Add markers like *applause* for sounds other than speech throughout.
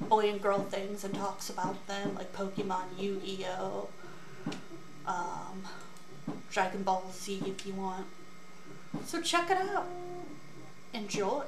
boy and girl things and talks about them, like Pokemon, Yu Gi Oh, um, Dragon Ball Z if you want. So check it out. Enjoy.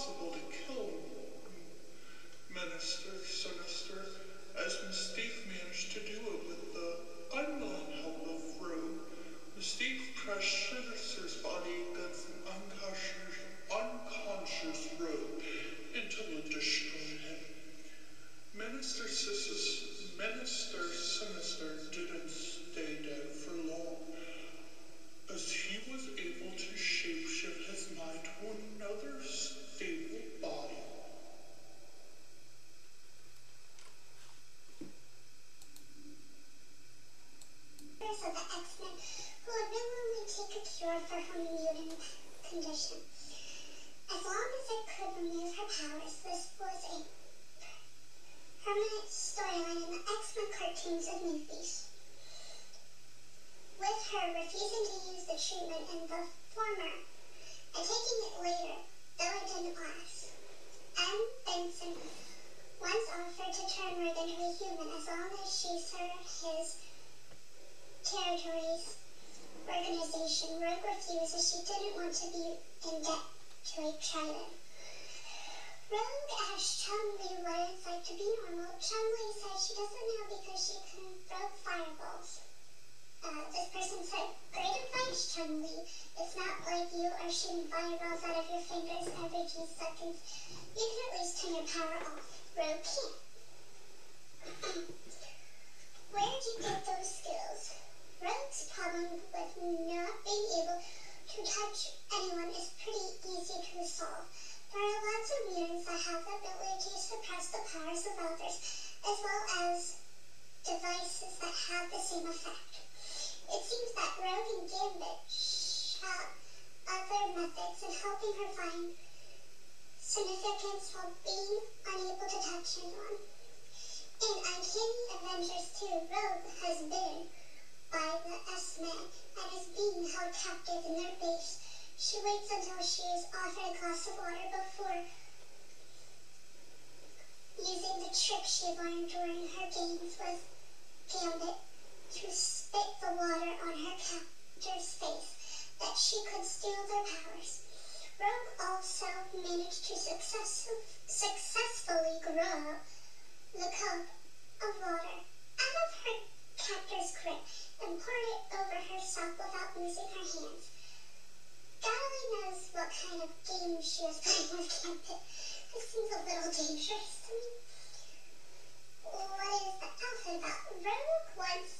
possible to kill Minister Sinister, as Mystique managed to do it with the unknown help of Rue. Mystique crushed Sinister's body against an unconscious, unconscious Rue until it destroyed him. Minister Sinister, Minister Sinister cure for her mutant condition. As long as it could remove her powers, this was a permanent storyline in the X-Men cartoons and movies. With her refusing to use the treatment in the former and taking it later, though it didn't last. M. Bison once offered to turn Morgan into a human as long as she served his territories organization. Rogue refused as she didn't want to be in debt to a trident. Rogue asked Chun-Li what it's like to be normal. Chun-Li said she doesn't know because she can throw fireballs. Uh, this person said, great advice, Chun-Li. It's not like you are shooting fireballs out of your fingers every few seconds. You can at least turn your power off. Rogue can't. *clears throat* Where'd you get those skills? Rogue's problem with not being able to touch anyone is pretty easy to solve. There are lots of mutants that have the ability to suppress the powers of others, as well as devices that have the same effect. It seems that Rogue and Gambit shot other methods in helping her find significance while being unable to touch anyone. In Uncanny Avengers 2, Rogue has been by the S-Men and is being held captive in their base. She waits until she is offered a glass of water before using the trick she learned during her games with Gambit to spit the water on her captor's face that she could steal their powers. Rogue also managed to success- successfully grow the cup of water out of her captor's grip and poured it over herself without losing her hands. God only knows what kind of game she was playing with Gambit. This seems a little dangerous to me. What is the outfit about? Rogue once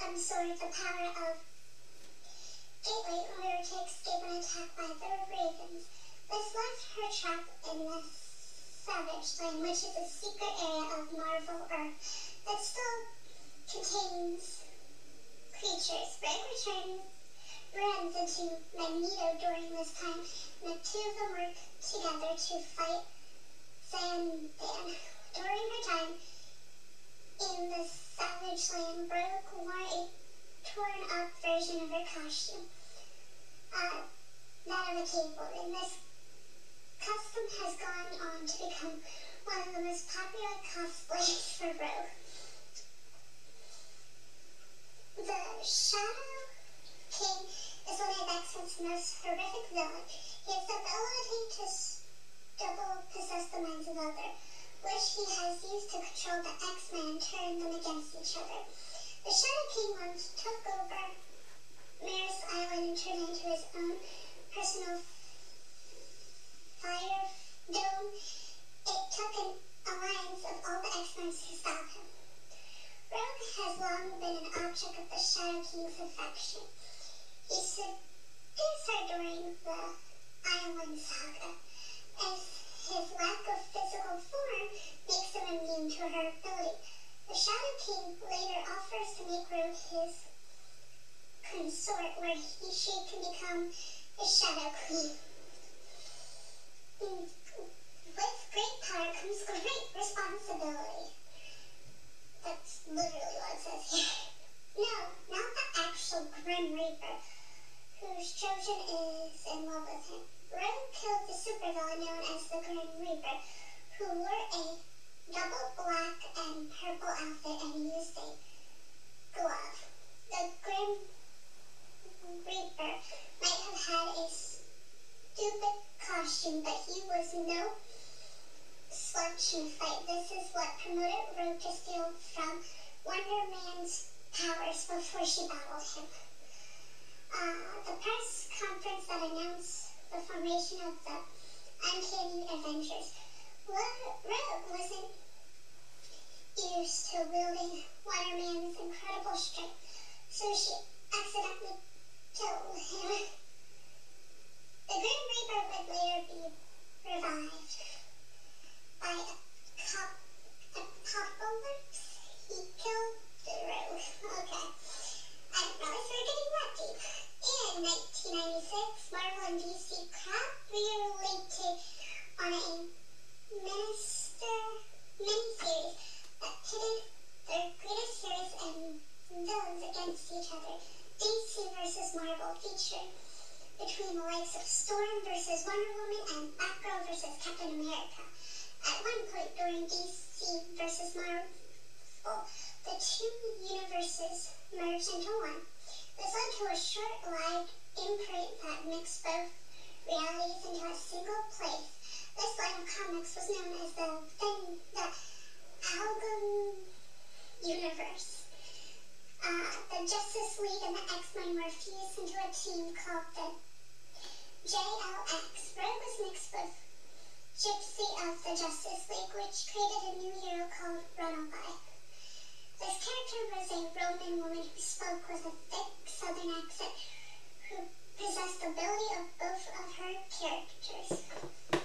absorbed the power of Gateway in order to escape an attack by the Ravens. This left her trapped in the Savage Land, which is a secret area of Marvel Earth that still contains creatures. Red returns runs into Magneto during this time, and the two of them work together to fight Zandan. During her time in the Savage Land, Rogue wore a torn up version of her costume, uh, that of a and this custom has gone on to become one of the most popular cosplays *laughs* for Rogue. The Shadow King is one of X-Men's most horrific villains. He has the ability to s- double possess which he has used to control the X-Men and turn them against each other. The Shadow King once took over Muir Island and turned it into his own personal fire dome. It took an alliance of all the X-Men to stop him. Rogue has long been an object of the Shadow King's affection. He seduced her during the Island Saga, as his lack of physical form makes him immune to her ability. The Shadow King later offers to make Rogue his consort, where he, she can become the Shadow Queen. Mm, With great power comes great responsibility. That's literally what it says here. No, not the actual Grim Reaper, whose Trojan is in love with him. Rogue killed the supervillain known as the Grim Reaper, who wore a double black and purple outfit and used a glove. The Grim Reaper might have had a stupid costume, but he was no slouch in fight. This is what promoted Rogue to steal from Wonder Man's powers before she battled him. Uh, the press conference that announced the formation of the uncanny Avengers. Rogue wasn't used to wielding Wonder Man's incredible strength, so she accidentally killed him. The Grim Reaper would later be revived by a, cop, a apocalypse. He killed the rogue. *laughs* Okay. I'm really forgetting that deep in 1996, Marvel and DC Crap, we to next person is the thing, the Amalgam universe. Uh, the Justice League and the X-Men were fused into a team called the JLX. Red was mixed with Gypsy of the Justice League, which created a new hero called Runaway. This character was a Roman woman who spoke with a thick southern accent, who possessed the ability of both of her characters.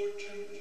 Quantum